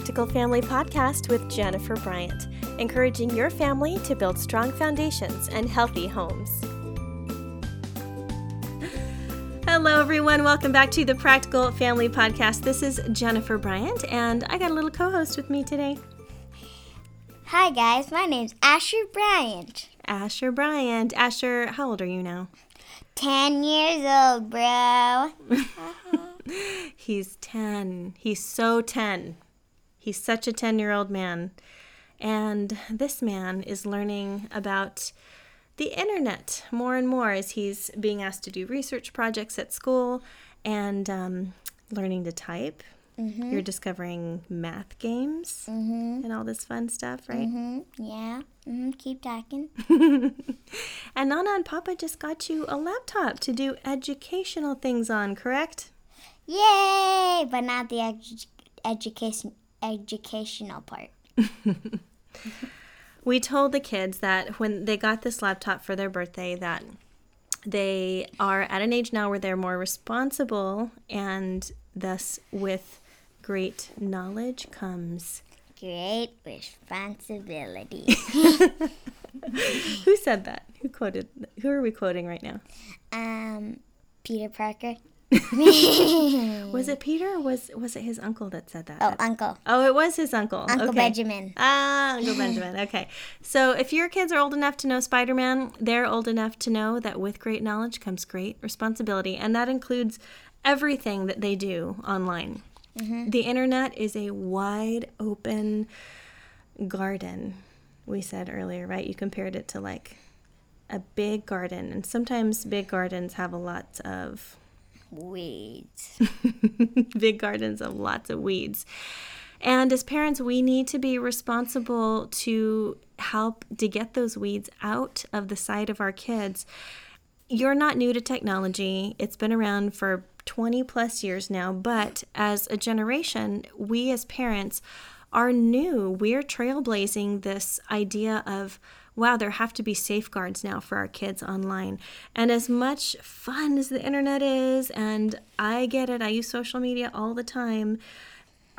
Practical Family Podcast with Jennifer Bryant, encouraging your family to build strong foundations and healthy homes. Hello, everyone. Welcome back to the Practical Family Podcast. This is Jennifer Bryant, and I got a little co host with me today. Hi, guys. My name's Asher Bryant. Asher Bryant. Asher, how old are you now? 10 years old, bro. Uh-huh. He's 10. He's so 10. He's such a 10 year old man. And this man is learning about the internet more and more as he's being asked to do research projects at school and um, learning to type. Mm-hmm. You're discovering math games mm-hmm. and all this fun stuff, right? Mm-hmm. Yeah. Mm-hmm. Keep talking. and Nana and Papa just got you a laptop to do educational things on, correct? Yay! But not the edu- education educational part. we told the kids that when they got this laptop for their birthday that they are at an age now where they're more responsible and thus with great knowledge comes great responsibility. who said that? Who quoted who are we quoting right now? Um Peter Parker. was it Peter or was was it his uncle that said that? Oh, uncle. Oh, it was his uncle. Uncle okay. Benjamin. Ah, Uncle Benjamin. Okay. So if your kids are old enough to know Spider Man, they're old enough to know that with great knowledge comes great responsibility. And that includes everything that they do online. Mm-hmm. The internet is a wide open garden, we said earlier, right? You compared it to like a big garden. And sometimes big gardens have a lot of weeds. Big gardens of lots of weeds. And as parents, we need to be responsible to help to get those weeds out of the sight of our kids. You're not new to technology, it's been around for 20 plus years now, but as a generation, we as parents are new. We're trailblazing this idea of wow, there have to be safeguards now for our kids online. And as much fun as the internet is, and I get it, I use social media all the time.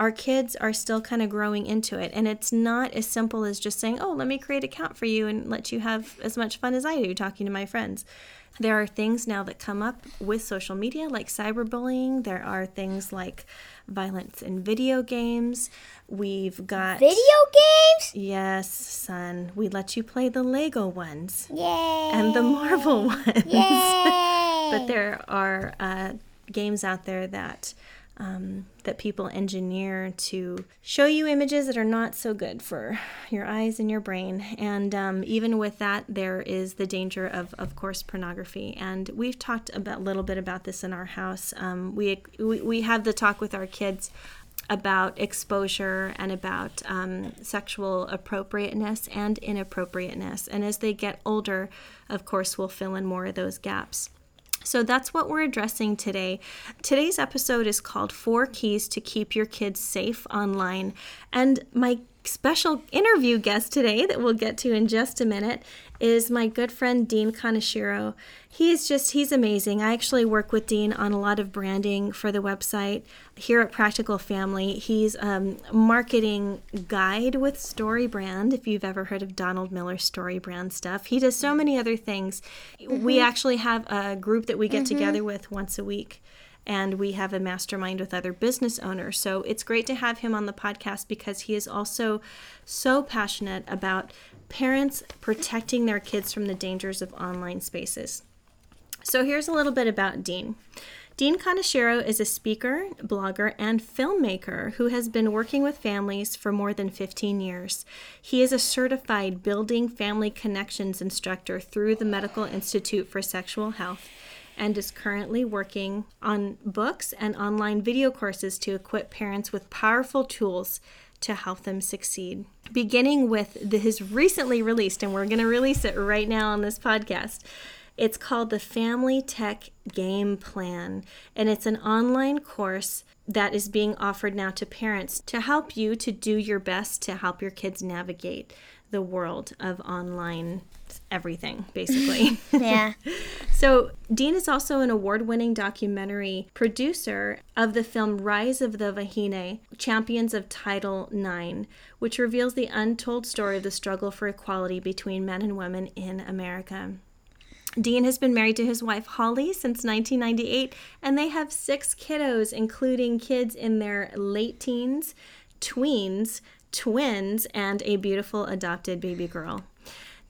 Our kids are still kind of growing into it. And it's not as simple as just saying, oh, let me create an account for you and let you have as much fun as I do talking to my friends. There are things now that come up with social media like cyberbullying. There are things like violence in video games. We've got video games. Yes, son. We let you play the Lego ones. Yay! And the Marvel ones. Yay! but there are uh, games out there that um, that people engineer to show you images that are not so good for your eyes and your brain. And um, even with that, there is the danger of, of course, pornography. And we've talked a little bit about this in our house. Um, we, we, we have the talk with our kids about exposure and about um, sexual appropriateness and inappropriateness. And as they get older, of course, we'll fill in more of those gaps. So that's what we're addressing today. Today's episode is called Four Keys to Keep Your Kids Safe Online. And my special interview guest today, that we'll get to in just a minute, is my good friend Dean Kaneshiro. He's just, he's amazing. I actually work with Dean on a lot of branding for the website here at Practical Family. He's a um, marketing guide with Story Brand, if you've ever heard of Donald Miller's StoryBrand stuff. He does so many other things. Mm-hmm. We actually have a group that we get mm-hmm. together with once a week and we have a mastermind with other business owners. So it's great to have him on the podcast because he is also so passionate about parents protecting their kids from the dangers of online spaces. So here's a little bit about Dean. Dean Kaneshiro is a speaker, blogger, and filmmaker who has been working with families for more than 15 years. He is a certified Building Family Connections instructor through the Medical Institute for Sexual Health and is currently working on books and online video courses to equip parents with powerful tools to help them succeed. Beginning with his recently released, and we're going to release it right now on this podcast. It's called the Family Tech Game Plan, and it's an online course that is being offered now to parents to help you to do your best to help your kids navigate the world of online everything, basically. Yeah. so, Dean is also an award winning documentary producer of the film Rise of the Wahine Champions of Title IX, which reveals the untold story of the struggle for equality between men and women in America. Dean has been married to his wife Holly since 1998, and they have six kiddos, including kids in their late teens, tweens, twins, and a beautiful adopted baby girl.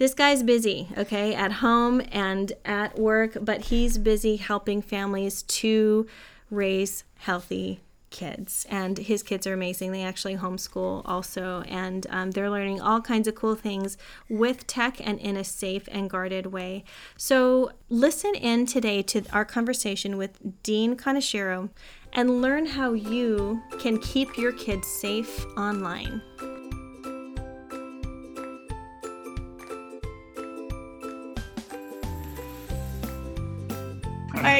This guy's busy, okay, at home and at work, but he's busy helping families to raise healthy kids. And his kids are amazing. They actually homeschool also, and um, they're learning all kinds of cool things with tech and in a safe and guarded way. So, listen in today to our conversation with Dean Kaneshiro and learn how you can keep your kids safe online.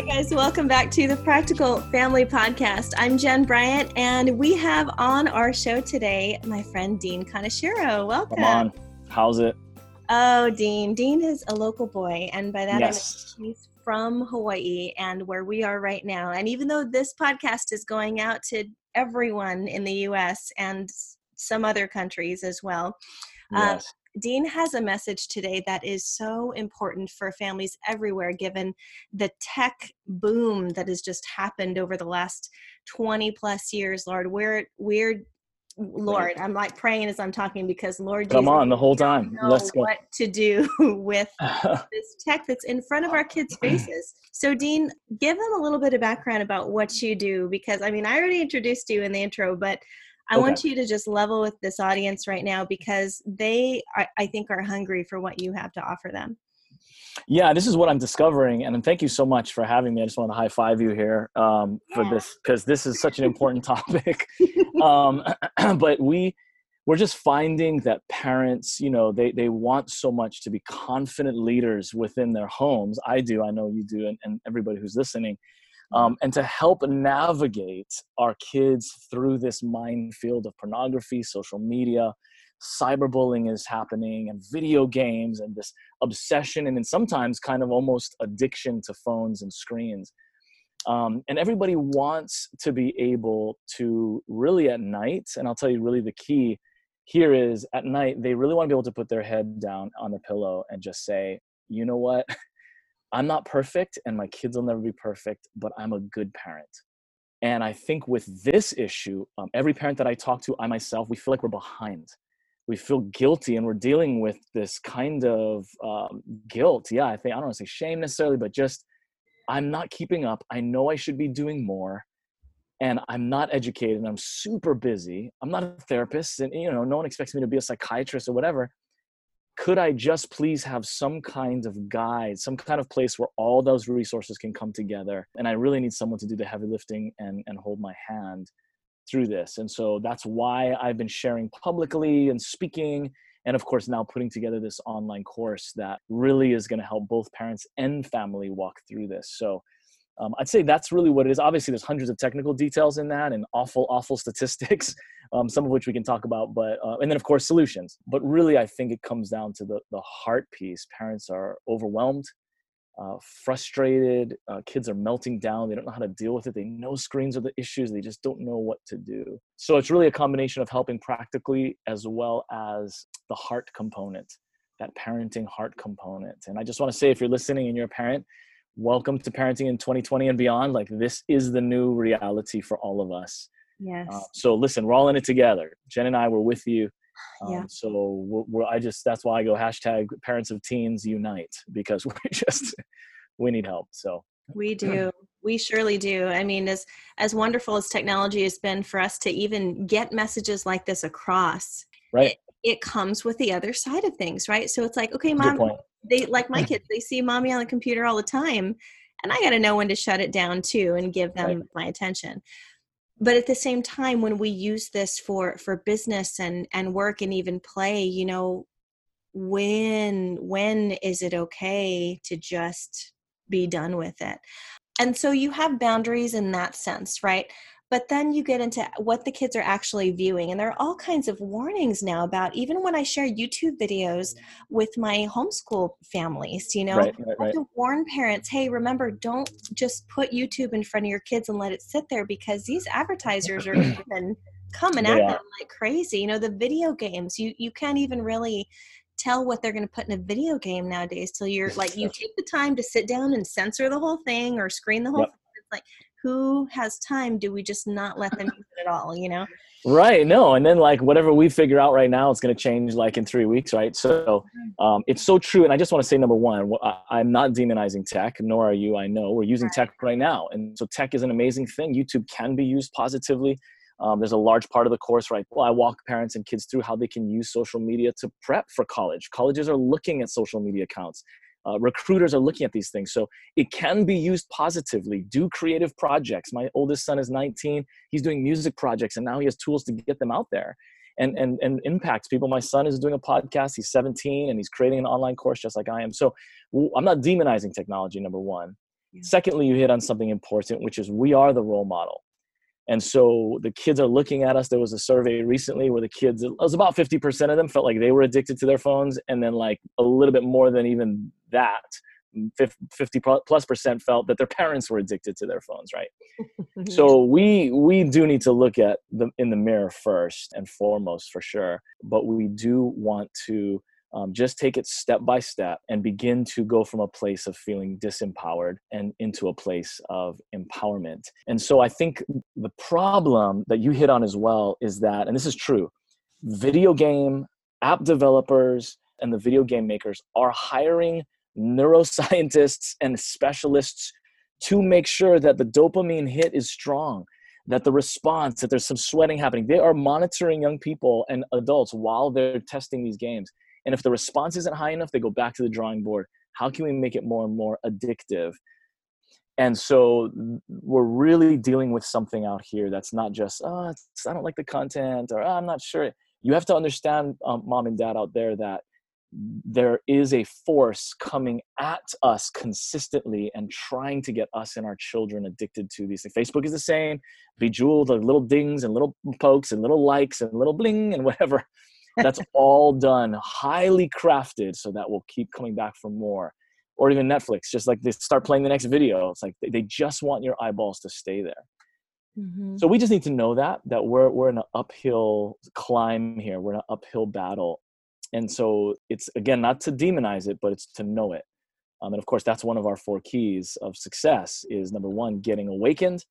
Right, guys, welcome back to the Practical Family Podcast. I'm Jen Bryant, and we have on our show today my friend Dean Kaneshiro. Welcome. Come on. How's it? Oh, Dean. Dean is a local boy, and by that yes. I mean he's from Hawaii and where we are right now. And even though this podcast is going out to everyone in the US and some other countries as well, uh, Yes. Dean has a message today that is so important for families everywhere, given the tech boom that has just happened over the last 20 plus years. Lord, we're, we're, Lord, I'm like praying as I'm talking because Lord, Come Jesus, on, the whole time. Let's go. what to do with this tech that's in front of our kids' faces. So, Dean, give them a little bit of background about what you do because I mean, I already introduced you in the intro, but I Okay. want you to just level with this audience right now because they, are, I think, are hungry for what you have to offer them. yeah, this is what I'm discovering, and thank you so much for having me. I just want to high five you here um, for Yeah. this because this is such an important topic. um, but we we're just finding that parents, you know, they they want so much to be confident leaders within their homes. I do, I know you do, and, and everybody who's listening. Um, and to help navigate our kids through this minefield of pornography, social media, cyberbullying is happening, and video games, and this obsession, and then sometimes kind of almost addiction to phones and screens. Um, and everybody wants to be able to really at night, and I'll tell you really the key here is at night, they really want to be able to put their head down on the pillow and just say, you know what? I'm not perfect, and my kids will never be perfect, but I'm a good parent. And I think with this issue, um, every parent that I talk to, I myself, we feel like we're behind. We feel guilty, and we're dealing with this kind of um, guilt. Yeah, I think I don't want to say shame necessarily, but just I'm not keeping up. I know I should be doing more, and I'm not educated. And I'm super busy. I'm not a therapist, and you know, no one expects me to be a psychiatrist or whatever could I just please have some kind of guide, some kind of place where all those resources can come together? And I really need someone to do the heavy lifting and, and hold my hand through this. And so that's why I've been sharing publicly and speaking. And of course, now putting together this online course that really is going to help both parents and family walk through this. So um, I'd say that's really what it is. Obviously, there's hundreds of technical details in that and awful, awful statistics, um, some of which we can talk about. But uh, and then of course solutions. But really, I think it comes down to the the heart piece. Parents are overwhelmed, uh, frustrated. Uh, kids are melting down. They don't know how to deal with it. They know screens are the issues. They just don't know what to do. So it's really a combination of helping practically as well as the heart component, that parenting heart component. And I just want to say, if you're listening and you're a parent welcome to parenting in 2020 and beyond like this is the new reality for all of us Yes. uh, so listen we're all in it together jen and i were with you um, Yeah. so we're, we're, i just that's why i go hashtag parents of teens unite because we just we need help so We do. We surely do. I mean, as as wonderful as technology has been for us to even get messages like this across, right it comes with the other side of things, right? So it's like, okay, mom, they like my mm. kids, they see mommy on the computer all the time, and I got to know when to shut it down too and give them Right. my attention. But at the same time, when we use this for for business and and work and even play, you know, when when is it okay to just be done with it? And so you have boundaries in that sense, right? But then you get into what the kids are actually viewing and there are all kinds of warnings now about even when i share youtube videos with my homeschool families you know Right, right, I have right. to warn parents hey remember don't just put youtube in front of your kids and let it sit there because these advertisers are even coming They at are. them like crazy you know the video games you you can't even really tell what they're going to put in a video game nowadays till you're like you take the time to sit down and censor the whole thing or screen the whole Yep. thing. It's like who has time do we just not let them use it at all you know Right. No. And then like whatever we figure out right now, it's going to change like in three weeks. Right. So um, it's so true. And I just want to say number one, I'm not demonizing tech, nor are you. I know we're using tech right now. And so tech is an amazing thing. YouTube can be used positively. Um, there's a large part of the course, right? Well, I walk parents and kids through how they can use social media to prep for college. Colleges are looking at social media accounts. Uh, recruiters are looking at these things. So it can be used positively. Do creative projects. My oldest son is 19 he's doing music projects and now he has tools to get them out there and and and impacts people my son is doing a podcast he's 17 and he's creating an online course just like i am so I'm not demonizing technology number one Yeah. secondly you hit on something important which is we are the role model and so the kids are looking at us. There was a survey recently where the kids it was about 50% of them felt like they were addicted to their phones. And then like a little bit more than even that 50 plus percent felt that their parents were addicted to their phones right? So we we do need to look at the in the mirror first and foremost for sure. But we do want to um, just take it step by step and begin to go from a place of feeling disempowered and into a place of empowerment. And so i think the problem that you hit on as well is that and this is true video game app developers and the video game makers are hiring neuroscientists and specialists to make sure that the dopamine hit is strong that the response that there's some sweating happening. They are monitoring young people and adults while they're testing these games and if the response isn't high enough they go back to the drawing board how can we make it more and more addictive and so we're really dealing with something out here that's not just oh i don't like the content or oh, i'm not sure you have to understand um, mom and dad out there that there is a force coming at us consistently and trying to get us and our children addicted to these things. Facebook is the same, bejeweled, like little dings and little pokes and little likes and little bling and whatever. That's all done, highly crafted, so that we'll keep coming back for more. Or even Netflix, just like they start playing the next video. It's like they- just want your eyeballs to stay there. Mhm. So we just need to know that that we're we're in an uphill climb here. We're in an uphill battle, and so it's again not to demonize it, but it's to know it. Um, and of course, that's one of our four keys of success: is number one, getting awakened,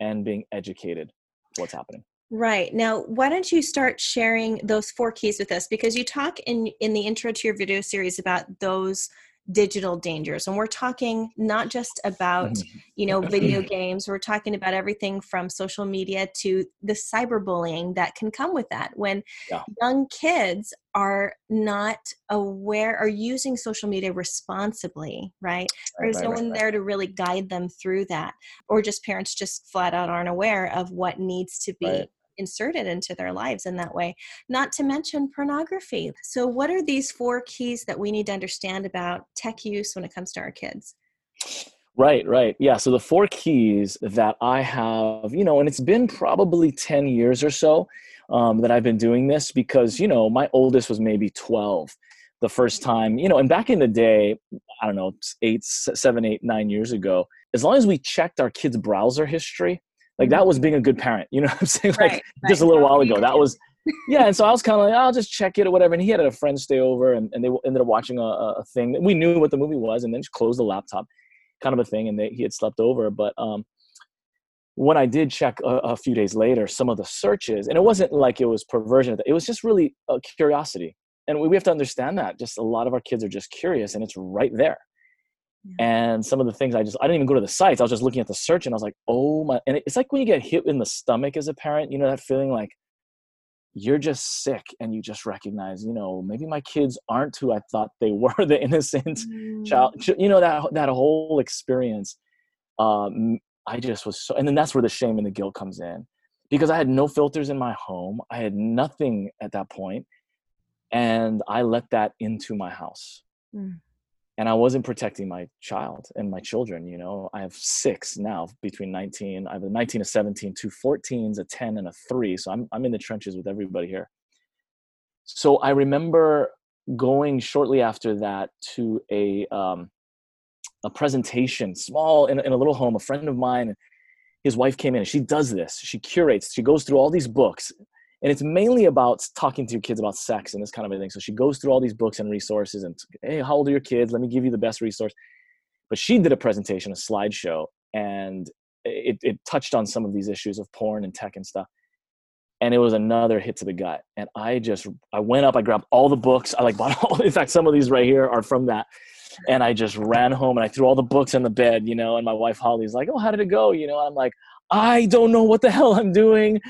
and being educated. What's happening? Right. Now, why don't you start sharing those four keys with us because you talk in in the intro to your video series about those digital dangers and we're talking not just about Mhm. you know video games we're talking about everything from social media to the cyberbullying that can come with that when Yeah. young kids are not aware or using social media responsibly right there's right, no right, one there to really guide them through that or just parents just flat out aren't aware of what needs to be. Inserted into their lives in that way not to mention pornography so what are these four keys that we need to understand about tech use when it comes to our kids Right, right. Yeah. So the four keys that I have, you know, and it's been probably 10 years or so um, that I've been doing this because, you know, my oldest was maybe 12 the first time, you know, and back in the day, I don't know, eight, seven, eight, nine years ago, as long as we checked our kids' browser history, like that was being a good parent. You know what I'm saying? Like Right, just a little while ago, that was, yeah. And so I was kind of like, I'll just check it or whatever. And he had a friend stay over and, and they ended up watching a, a thing. We knew what the movie was and then just closed the laptop kind of a thing and they, he had slept over but um when i did check a, a few days later some of the searches and it wasn't like it was perversion it was just really a curiosity and we, we have to understand that just a lot of our kids are just curious and it's right there and some of the things i just i didn't even go to the sites i was just looking at the search and i was like oh my and it's like when you get hit in the stomach as a parent you know that feeling like you're just sick and you just recognize you know maybe my kids aren't who i thought they were the innocent child you know that that whole experience um i just was so and then that's where the shame and the guilt comes in because i had no filters in my home i had nothing at that point and i let that into my house. Mm. And I wasn't protecting my child and my children. You know, I have six now between 19. I have a 19, a 17, two 14s, a 10, and a three. So I'm I'm in the trenches with everybody here. So I remember going shortly after that to a um, a presentation, small in, in a little home. A friend of mine, his wife came in, and she does this. She curates. She goes through all these books and it's mainly about talking to your kids about sex and this kind of a thing. So she goes through all these books and resources and hey, how old are your kids? Let me give you the best resource. But she did a presentation, a slideshow, and it, it touched on some of these issues of porn and tech and stuff. And it was another hit to the gut. And I just I went up, I grabbed all the books. I like bought all in fact some of these right here are from that. And I just ran home and I threw all the books in the bed, you know, and my wife Holly's like, Oh, how did it go? You know, I'm like, I don't know what the hell I'm doing.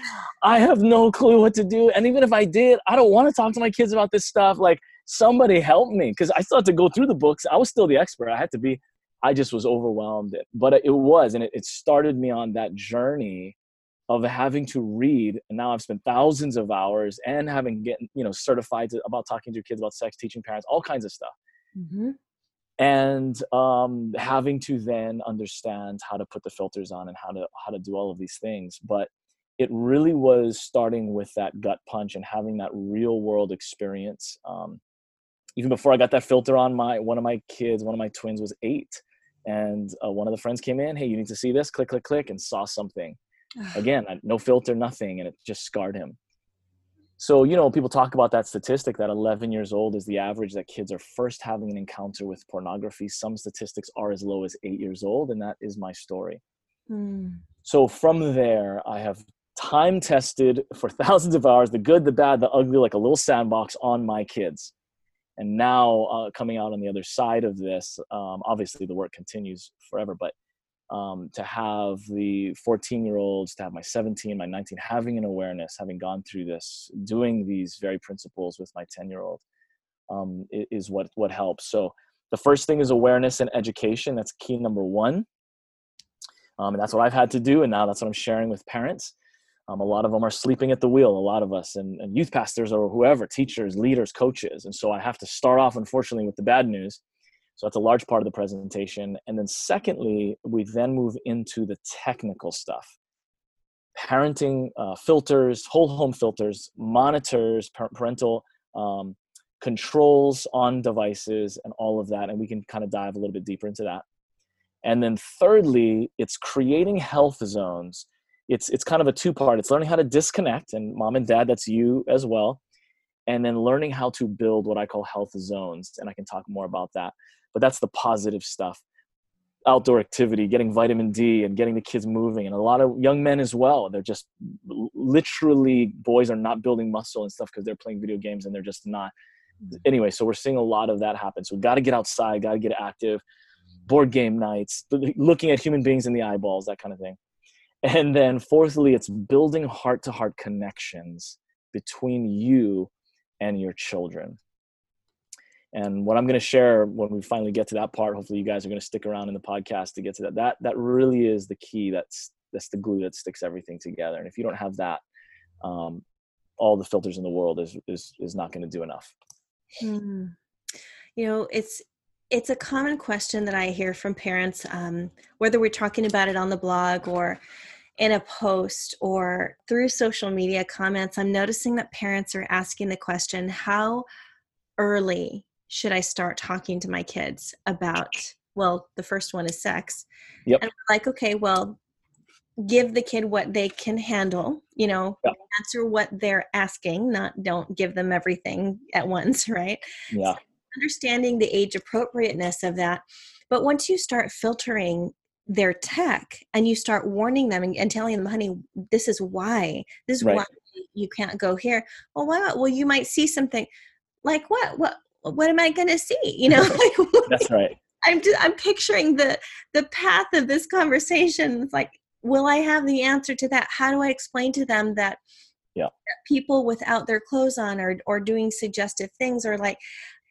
I have no clue what to do. And even if I did, I don't want to talk to my kids about this stuff. Like, somebody help me because I still had to go through the books. I was still the expert. I had to be, I just was overwhelmed. But it was, and it, started me on that journey of having to read. And now I've spent thousands of hours and having getting, you know, certified to, about talking to your kids about sex, teaching parents, all kinds of stuff. Mm-hmm and um, having to then understand how to put the filters on and how to how to do all of these things but it really was starting with that gut punch and having that real world experience um, even before i got that filter on my one of my kids one of my twins was eight and uh, one of the friends came in hey you need to see this? Click click click and saw something. Again no filter nothing and it just scarred him so you know people talk about that statistic that 11 years old is the average that kids are first having an encounter with pornography. Some statistics are as low as eight years old and that is my story. Mm. so from there i have time tested for thousands of hours the good the bad the ugly like a little sandbox on my kids. And now uh, coming out on the other side of this um, obviously the work continues forever but um, to have the 14 year olds, to have my 17, my 19, having an awareness, having gone through this, doing these very principles with my 10 year old um, is what, what helps. So the first thing is awareness and education. That's key number one. Um, and that's what I've had to do. And now that's what I'm sharing with parents. Um, a lot of them are sleeping at the wheel, a lot of us, and, and youth pastors or whoever, teachers, leaders, coaches. And so I have to start off, unfortunately, with the bad news so that's a large part of the presentation. And then secondly, we then move into the technical stuff. Parenting uh, filters, whole home filters, monitors, parental um, controls on devices, and all of that. And we can kind of dive a little bit deeper into that. And then thirdly, it's creating health zones. It's it's kind of a two part. It's learning how to disconnect, and mom and dad, that's you as well. And then learning how to build what I call health zones, and I can talk more about that but that's the positive stuff. Outdoor activity getting vitamin d and getting the kids moving and a lot of young men as well they're just literally boys are not building muscle and stuff because they're playing video games and they're just not. Mm-hmm. anyway so we're seeing a lot of that happen. So we got to get outside got to get active board game nights looking at human beings in the eyeballs that kind of thing. And then fourthly it's building heart to heart connections between you and your children and what i'm going to share when we finally get to that part hopefully you guys are going to stick around in the podcast to get to that that that really is the key that's that's the glue that sticks everything together and if you don't have that um, all the filters in the world is is is not going to do enough mm. you know it's it's a common question that i hear from parents um, whether we're talking about it on the blog or in a post or through social media comments i'm noticing that parents are asking the question how early should I start talking to my kids about? Well, the first one is sex. Yep. And like, okay, well, give the kid what they can handle, you know, yep. answer what they're asking, not don't give them everything at once, right? Yeah. So understanding the age appropriateness of that. But once you start filtering their tech and you start warning them and, and telling them, honey, this is why, this is right. why you can't go here. Well, why not? Well, you might see something like what? What what am I going to see? You know, like that's right. I'm just, I'm picturing the the path of this conversation. It's like, will I have the answer to that? How do I explain to them that, yeah. that people without their clothes on or or doing suggestive things or like,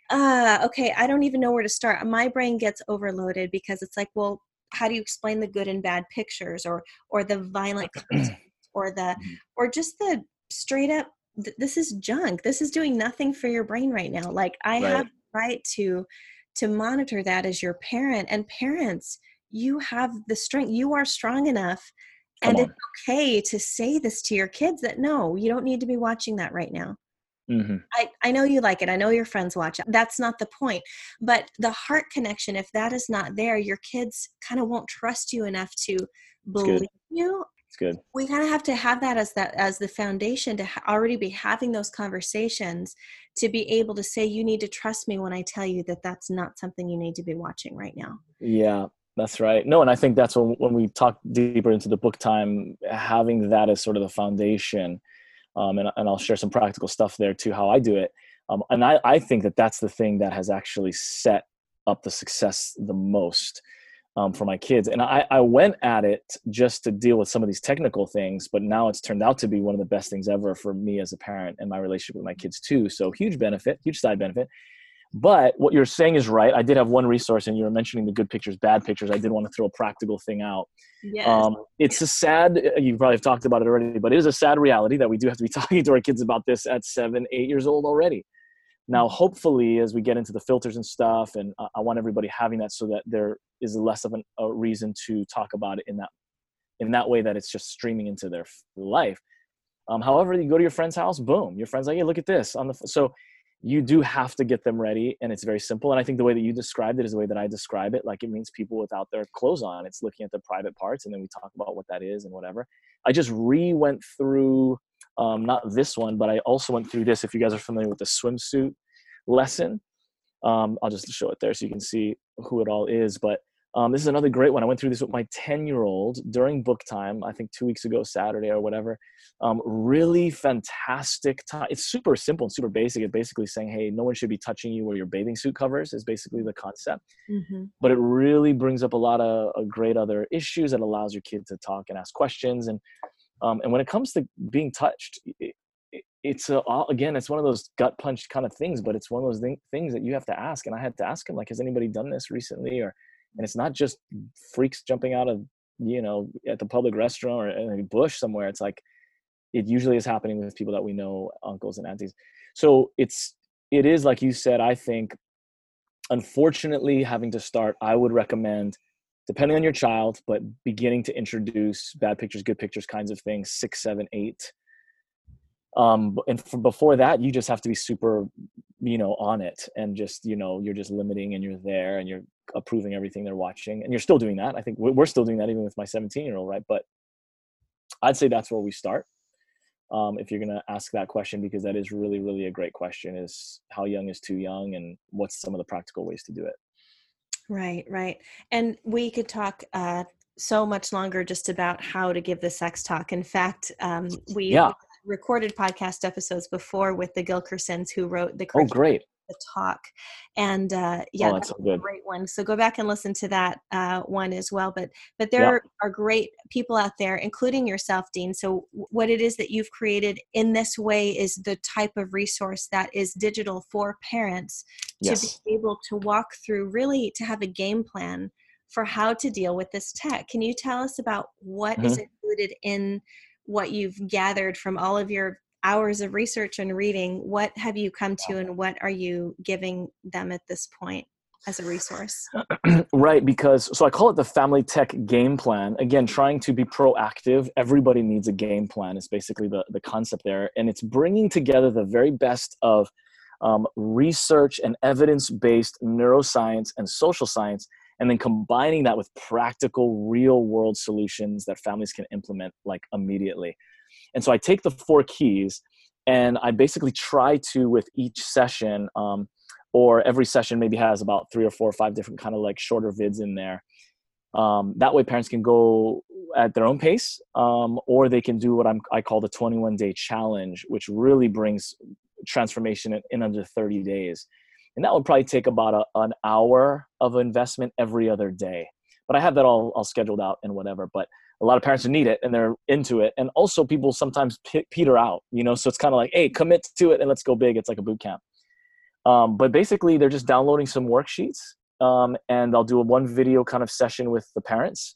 uh, okay, I don't even know where to start. My brain gets overloaded because it's like, well, how do you explain the good and bad pictures or or the violent or the mm-hmm. or just the straight up this is junk. This is doing nothing for your brain right now. Like i right. have right to to monitor that as your parent and parents you have the strength you are strong enough and it's okay to say this to your kids that no you don't need to be watching that right now. Mm-hmm. I, I know you like it. I know your friends watch it. That's not the point. But the heart connection if that is not there your kids kind of won't trust you enough to believe you it's good we kind of have to have that as that as the foundation to ha- already be having those conversations to be able to say you need to trust me when i tell you that that's not something you need to be watching right now yeah that's right. No, and I think that's when when we talk deeper into the book time, having that as sort of the foundation, um, and and I'll share some practical stuff there too, how I do it. Um, and I I think that that's the thing that has actually set up the success the most um, for my kids. And I I went at it just to deal with some of these technical things, but now it's turned out to be one of the best things ever for me as a parent and my relationship with my kids too. So huge benefit, huge side benefit. But what you're saying is right. I did have one resource, and you were mentioning the good pictures, bad pictures. I did want to throw a practical thing out. Yes. Um, it's a sad, you probably have talked about it already, but it is a sad reality that we do have to be talking to our kids about this at seven, eight years old already. Now, mm-hmm. hopefully, as we get into the filters and stuff, and I want everybody having that so that there is less of an, a reason to talk about it in that in that way that it's just streaming into their life. Um, however, you go to your friend's house, boom, your friend's like, "Hey, look at this!" On the so you do have to get them ready and it's very simple and i think the way that you described it is the way that i describe it like it means people without their clothes on it's looking at the private parts and then we talk about what that is and whatever i just re went through um, not this one but i also went through this if you guys are familiar with the swimsuit lesson um, i'll just show it there so you can see who it all is but um, this is another great one. I went through this with my 10 year old during book time, I think two weeks ago, Saturday or whatever. Um, really fantastic time. It's super simple and super basic. It's basically saying, hey, no one should be touching you where your bathing suit covers, is basically the concept. Mm-hmm. But it really brings up a lot of, of, great other issues that allows your kid to talk and ask questions. And, um, and when it comes to being touched, it, it's a, again it's one of those gut punch kind of things but it's one of those th- things that you have to ask and i had to ask him like has anybody done this recently? Or and it's not just freaks jumping out of you know at the public restaurant or in a bush somewhere it's like it usually is happening with people that we know uncles and aunties. So it's it is like you said i think unfortunately having to start i would recommend depending on your child but beginning to introduce bad pictures good pictures kinds of things six seven eight. Um and for, before that you just have to be super you know on it and just you know you're just limiting and you're there and you're approving everything they're watching and you're still doing that. I think we're still doing that even with my 17 year old right? But i'd say that's where we start. Um, if you're going to ask that question because that is really really a great question is how young is too young and what's some of the practical ways to do it right right and we could talk uh, so much longer just about how to give the sex talk in fact um, we yeah recorded podcast episodes before with the Gilkersons who wrote the Oh, great. The talk, and uh, yeah, oh, that's, that's a great one. So go back and listen to that uh, one as well. But but there yeah. are great people out there, including yourself, Dean. So what it is that you've created in this way is the type of resource that is digital for parents yes. to be able to walk through, really to have a game plan for how to deal with this tech. Can you tell us about what mm-hmm. is included in what you've gathered from all of your hours of research and reading what have you come to and what are you giving them at this point as a resource? Right because so i call it the family tech game plan. Again trying to be proactive everybody needs a game plan is basically the, the concept there and it's bringing together the very best of um, research and evidence-based neuroscience and social science and then combining that with practical real world solutions that families can implement like immediately and so i take the four keys and i basically try to with each session um, or every session maybe has about three or four or five different kind of like shorter vids in there. Um, that way parents can go at their own pace um, or they can do what I'm, i call the 21 day challenge which really brings transformation in, in under 30 days. And that would probably take about a, an hour of investment every other day. But i have that all, all scheduled out and whatever but a lot of parents need it and they're into it. And also people sometimes p- peter out you know so it's kind of like hey commit to it and let's go big. It's like a boot camp. Um, but basically they're just downloading some worksheets um, and i'll do a one video kind of session with the parents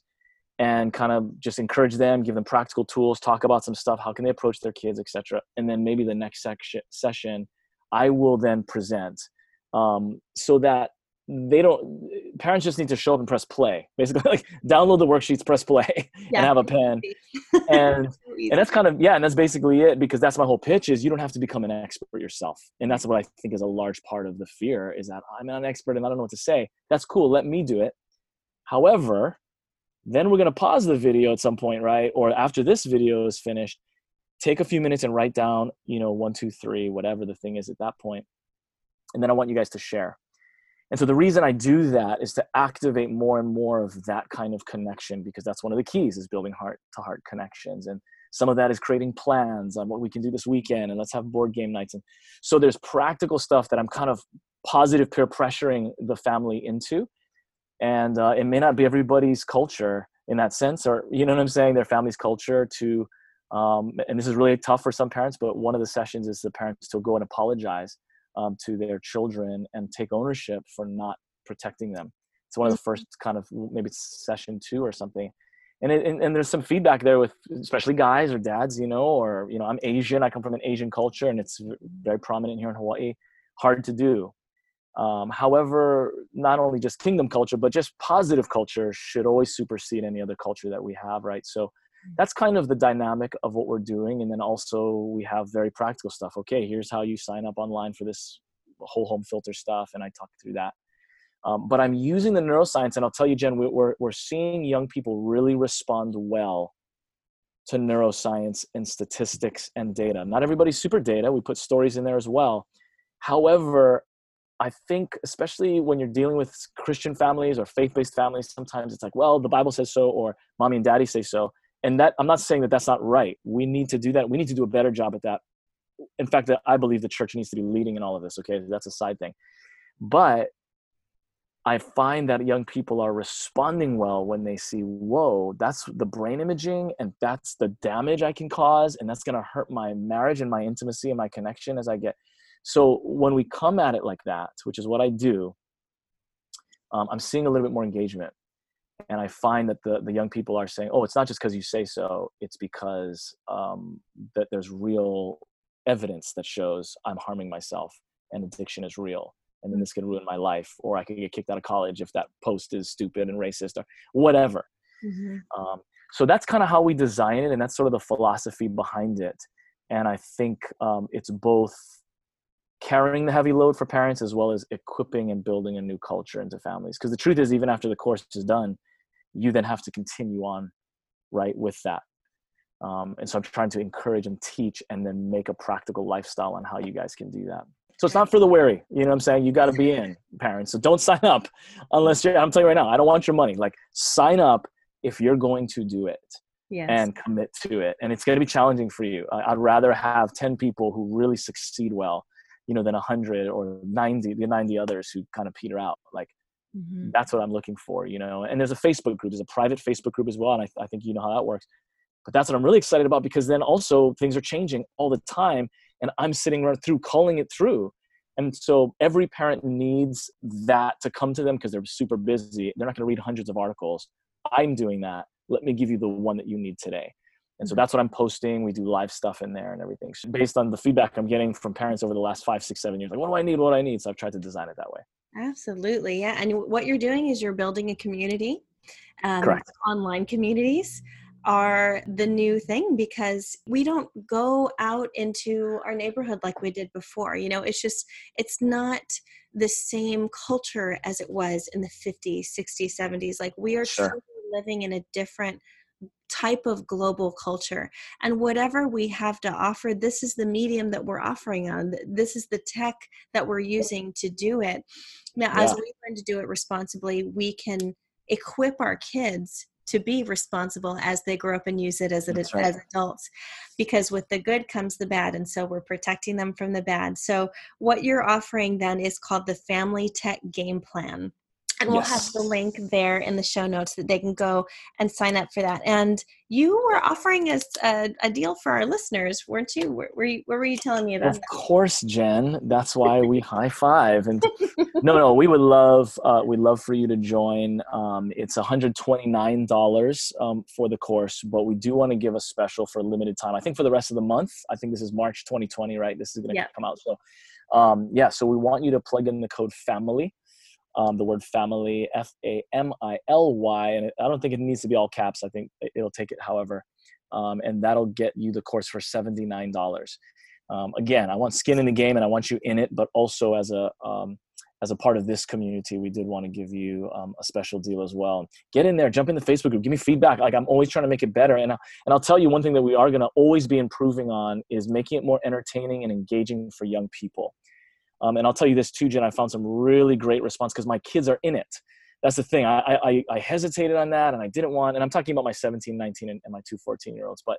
and kind of just encourage them give them practical tools talk about some stuff how can they approach their kids etc and then maybe the next section session i will then present um, so that they don't parents just need to show up and press play. Basically like download the worksheets press play yeah. and have a pen. And and that's kind of yeah and that's basically it because that's my whole pitch is you don't have to become an expert yourself. And that's what i think is a large part of the fear is that i'm not an expert and i don't know what to say. That's cool let me do it. However then we're going to pause the video at some point right? Or after this video is finished take a few minutes and write down you know one two three whatever the thing is at that point. And then i want you guys to share and so the reason I do that is to activate more and more of that kind of connection because that's one of the keys is building heart to heart connections. And some of that is creating plans on what we can do this weekend and let's have board game nights. And so there's practical stuff that I'm kind of positive peer pressuring the family into. And uh, it may not be everybody's culture in that sense, or you know what I'm saying, their family's culture to, um, and this is really tough for some parents, but one of the sessions is the parents to go and apologize um, to their children and take ownership for not protecting them. It's one of the mm-hmm. first kind of maybe session two or something. And, it, and, and there's some feedback there with especially guys or dads, you know, or you know, I'm Asian. I come from an Asian culture, and it's very prominent here in Hawaii. Hard to do. Um, however, not only just kingdom culture, but just positive culture should always supersede any other culture that we have, right? So that's kind of the dynamic of what we're doing and then also we have very practical stuff. Okay here's how you sign up online for this whole home filter stuff and i talk through that. Um, but i'm using the neuroscience and i'll tell you jen we're, we're seeing young people really respond well to neuroscience and statistics and data. Not everybody's super data. We put stories in there as well. However I think, especially when you're dealing with Christian families or faith based families, sometimes it's like, well, the Bible says so, or mommy and daddy say so and that i'm not saying that that's not right. We need to do that. We need to do a better job at that. In fact i believe the church needs to be leading in all of this okay? That's a side thing. But i find that young people are responding well when they see whoa that's the brain imaging and that's the damage i can cause and that's going to hurt my marriage and my intimacy and my connection as i get. So when we come at it like that which is what i do um, i'm seeing a little bit more engagement and I find that the the young people are saying, "Oh, it's not just because you say so; it's because um, that there's real evidence that shows I'm harming myself, and addiction is real, and then this can ruin my life, or I could get kicked out of college if that post is stupid and racist, or whatever." Mm-hmm. Um, so that's kind of how we design it, and that's sort of the philosophy behind it. And I think um, it's both carrying the heavy load for parents as well as equipping and building a new culture into families. Because the truth is, even after the course is done, you then have to continue on right with that. Um, and so i'm trying to encourage and teach and then make a practical lifestyle on how you guys can do that. So it's not for the weary you know what i'm saying? You got to be in parents so don't sign up unless you're i'm telling you right now i don't want your money. Like sign up if you're going to do it yes. and commit to it and it's going to be challenging for you. I'd rather have 10 people who really succeed well you know than 100 or 90 the 90 others who kind of peter out. Like Mm-hmm. That's what I'm looking for, you know. And there's a Facebook group, there's a private Facebook group as well, and I, I think you know how that works. But that's what I'm really excited about because then also things are changing all the time, and I'm sitting right through calling it through. And so every parent needs that to come to them because they're super busy. They're not going to read hundreds of articles. I'm doing that. Let me give you the one that you need today. And so mm-hmm. that's what I'm posting. We do live stuff in there and everything. So based on the feedback I'm getting from parents over the last five, six, seven years, like, what do I need? What do I need? So I've tried to design it that way. Absolutely. Yeah. And what you're doing is you're building a community. Um, Correct. Online communities are the new thing because we don't go out into our neighborhood like we did before. You know, it's just, it's not the same culture as it was in the 50s, 60s, 70s. Like we are sure. living in a different type of global culture and whatever we have to offer this is the medium that we're offering on this is the tech that we're using to do it now yeah. as we learn to do it responsibly we can equip our kids to be responsible as they grow up and use it as it is, right. as adults because with the good comes the bad and so we're protecting them from the bad so what you're offering then is called the family tech game plan and we'll yes. have the link there in the show notes that they can go and sign up for that. And you were offering us a, a deal for our listeners, weren't you? Where were you, where were you telling me about? Of that? course, Jen. That's why we high five. And no, no, we would love, uh, we'd love for you to join. Um, it's $129 um, for the course, but we do want to give a special for a limited time. I think for the rest of the month. I think this is March 2020, right? This is going to yep. come out. So, um, yeah. So we want you to plug in the code family um, the word family, F A M I L Y. And I don't think it needs to be all caps. I think it'll take it however. Um, and that'll get you the course for $79. Um, again, I want skin in the game and I want you in it, but also as a, um, as a part of this community, we did want to give you um, a special deal as well. Get in there, jump in the Facebook group, give me feedback. Like I'm always trying to make it better. And, I, and I'll tell you one thing that we are going to always be improving on is making it more entertaining and engaging for young people. Um, and I'll tell you this too, Jen, I found some really great response because my kids are in it. That's the thing. I, I, I hesitated on that and I didn't want, and I'm talking about my 17, 19, and, and my two 14 year olds, but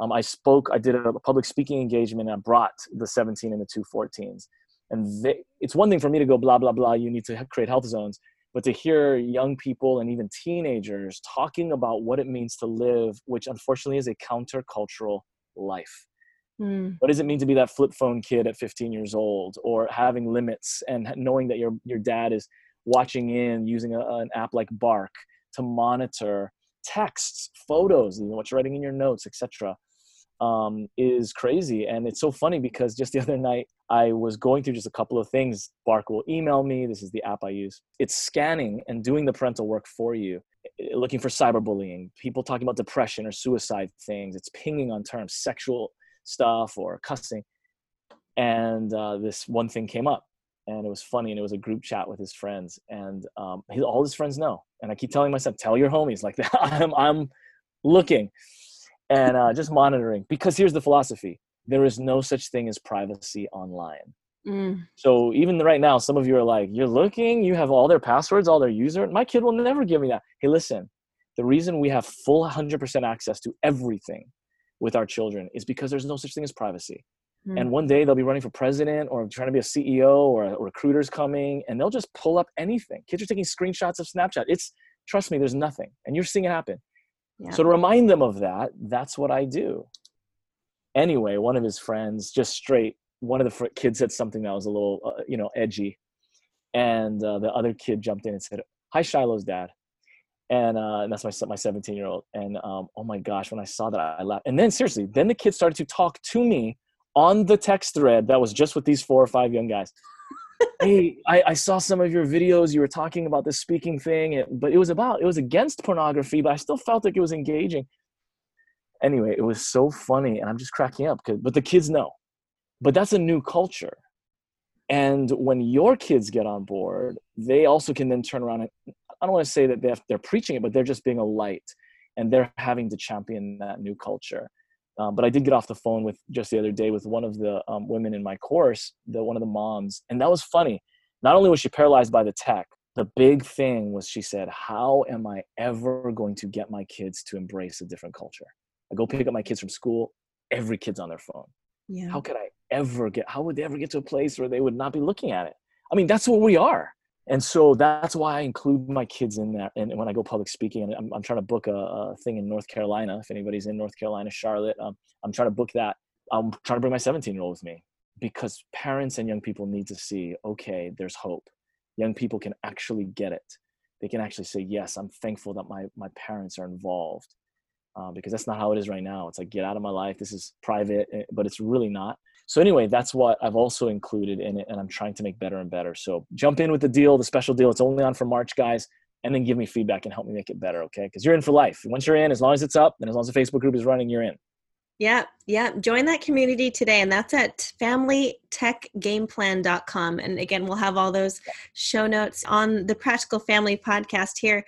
um, I spoke, I did a public speaking engagement and I brought the 17 and the two 14s and they, it's one thing for me to go blah blah blah you need to create health zones but to hear young people and even teenagers talking about what it means to live which unfortunately is a countercultural life mm. what does it mean to be that flip phone kid at 15 years old or having limits and knowing that your your dad is watching in using a, an app like bark to monitor texts photos you know what you're writing in your notes etc um, is crazy. And it's so funny because just the other night, I was going through just a couple of things. Bark will email me. This is the app I use. It's scanning and doing the parental work for you, looking for cyberbullying, people talking about depression or suicide things. It's pinging on terms, sexual stuff or cussing. And uh, this one thing came up and it was funny and it was a group chat with his friends and um, all his friends know and i keep telling myself tell your homies like that i'm i'm looking and uh, just monitoring because here's the philosophy there is no such thing as privacy online mm. so even right now some of you are like you're looking you have all their passwords all their user my kid will never give me that hey listen the reason we have full 100% access to everything with our children is because there's no such thing as privacy. Mm. and one day they'll be running for president or trying to be a ceo or a recruiter's coming and they'll just pull up anything. Kids are taking screenshots of snapchat. It's trust me there's nothing and you're seeing it happen. So to remind them of that, that's what I do. Anyway, one of his friends, just straight, one of the fr- kids said something that was a little, uh, you know, edgy, and uh, the other kid jumped in and said, "Hi, Shiloh's dad," and, uh, and that's my my 17 year old. And um, oh my gosh, when I saw that, I laughed. And then seriously, then the kids started to talk to me on the text thread that was just with these four or five young guys hey, I, I, saw some of your videos. You were talking about this speaking thing, but it was about, it was against pornography, but I still felt like it was engaging. Anyway, it was so funny, and I'm just cracking up. Cause, but the kids know. But that's a new culture. And when your kids get on board, they also can then turn around and I don't want to say that they're, they're preaching it, but they're just being a light and they're having to champion that new culture. Um, but I did get off the phone with just the other day with one of the um, women in my course, the one of the moms, and that was funny. Not only was she paralyzed by the tech, the big thing was she said, "How am I ever going to get my kids to embrace a different culture? I go pick up my kids from school, every kid's on their phone. Yeah. How could I ever get? How would they ever get to a place where they would not be looking at it? I mean, that's what we are and so that's why I include my kids in that. And when I go public speaking, and I'm, I'm trying to book a, a, thing in North Carolina. If anybody's in North Carolina, Charlotte, um, I'm trying to book that. I'm trying to bring my 17 year old with me because parents and young people need to see, okay, there's hope. Young people can actually get it. They can actually say, yes, I'm thankful that my my parents are involved. Uh, because that's not how it is right now. It's like get out of my life. This is private, eh, but it's really not. So anyway, that's what I've also included in it, and I'm trying to make better and better. So jump in with the deal, the special deal. It's only on for March, guys, and then give me feedback and help me make it better, okay? Because you're in for life. Once you're in, as long as it's up and as long as the Facebook group is running, you're in. Yeah, yeah. Join that community today, and that's at familytechgameplan.com. And again, we'll have all those show notes on the Practical Family podcast here.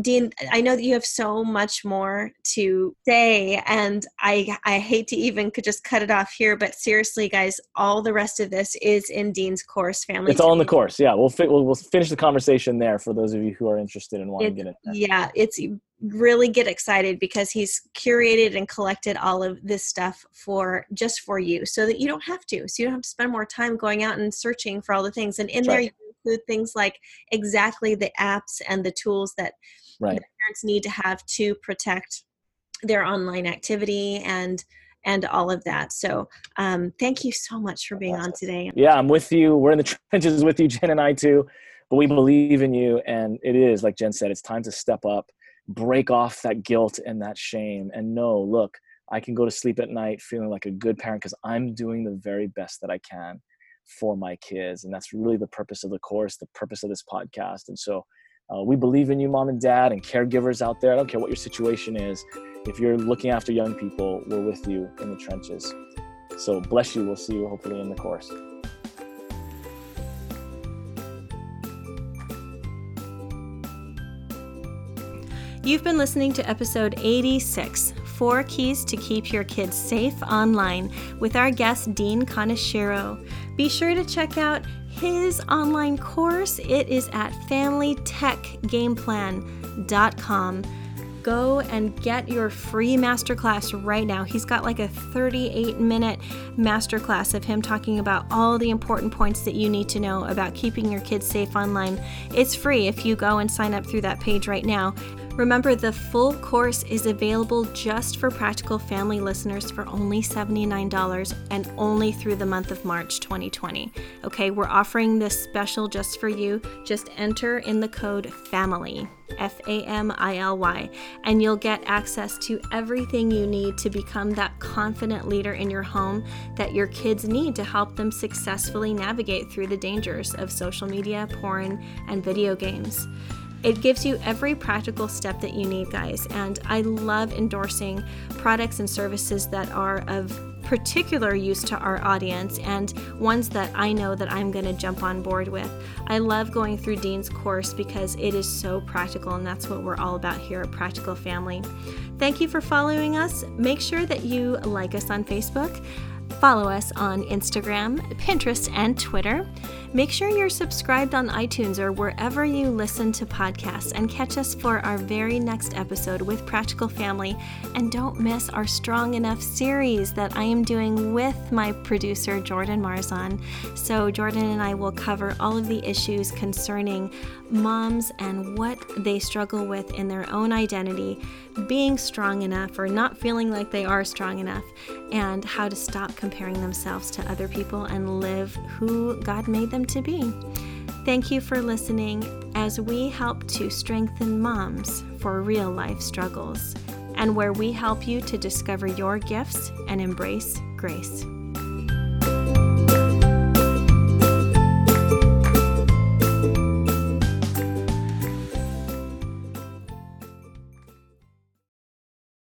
Dean, I know that you have so much more to say, and I I hate to even could just cut it off here, but seriously, guys, all the rest of this is in Dean's course, family. It's all in the course. Yeah, we'll fi- we'll, we'll finish the conversation there for those of you who are interested and want to get it. Yeah, it's really get excited because he's curated and collected all of this stuff for just for you, so that you don't have to, so you don't have to spend more time going out and searching for all the things. And in That's there, right. you include things like exactly the apps and the tools that right. parents need to have to protect their online activity and and all of that. So um, thank you so much for being on today. Yeah, I'm with you. We're in the trenches with you, Jen and I too. But we believe in you, and it is like Jen said. It's time to step up, break off that guilt and that shame, and know, look, I can go to sleep at night feeling like a good parent because I'm doing the very best that I can. for my kids. And that's really the purpose of the course, the purpose of this podcast. And so uh, we believe in you, mom and dad, and caregivers out there. I don't care what your situation is. If you're looking after young people, we're with you in the trenches. So bless you. We'll see you hopefully in the course. You've been listening to episode 86 Four Keys to Keep Your Kids Safe Online with our guest, Dean Kaneshiro. Be sure to check out his online course. It is at familytechgameplan.com. Go and get your free masterclass right now. He's got like a 38 minute masterclass of him talking about all the important points that you need to know about keeping your kids safe online. It's free if you go and sign up through that page right now. Remember, the full course is available just for Practical Family listeners for only $79 and only through the month of March 2020. Okay, we're offering this special just for you. Just enter in the code FAMILY, F A M I L Y, and you'll get access to everything you need to become that confident leader in your home that your kids need to help them successfully navigate through the dangers of social media, porn, and video games. It gives you every practical step that you need, guys. And I love endorsing products and services that are of particular use to our audience and ones that I know that I'm going to jump on board with. I love going through Dean's course because it is so practical, and that's what we're all about here at Practical Family. Thank you for following us. Make sure that you like us on Facebook. Follow us on Instagram, Pinterest, and Twitter. Make sure you're subscribed on iTunes or wherever you listen to podcasts and catch us for our very next episode with Practical Family. And don't miss our Strong Enough series that I am doing with my producer, Jordan Marzon. So, Jordan and I will cover all of the issues concerning moms and what they struggle with in their own identity, being strong enough or not feeling like they are strong enough, and how to stop comparing themselves to other people and live who God made them to be. Thank you for listening as we help to strengthen moms for real life struggles and where we help you to discover your gifts and embrace grace.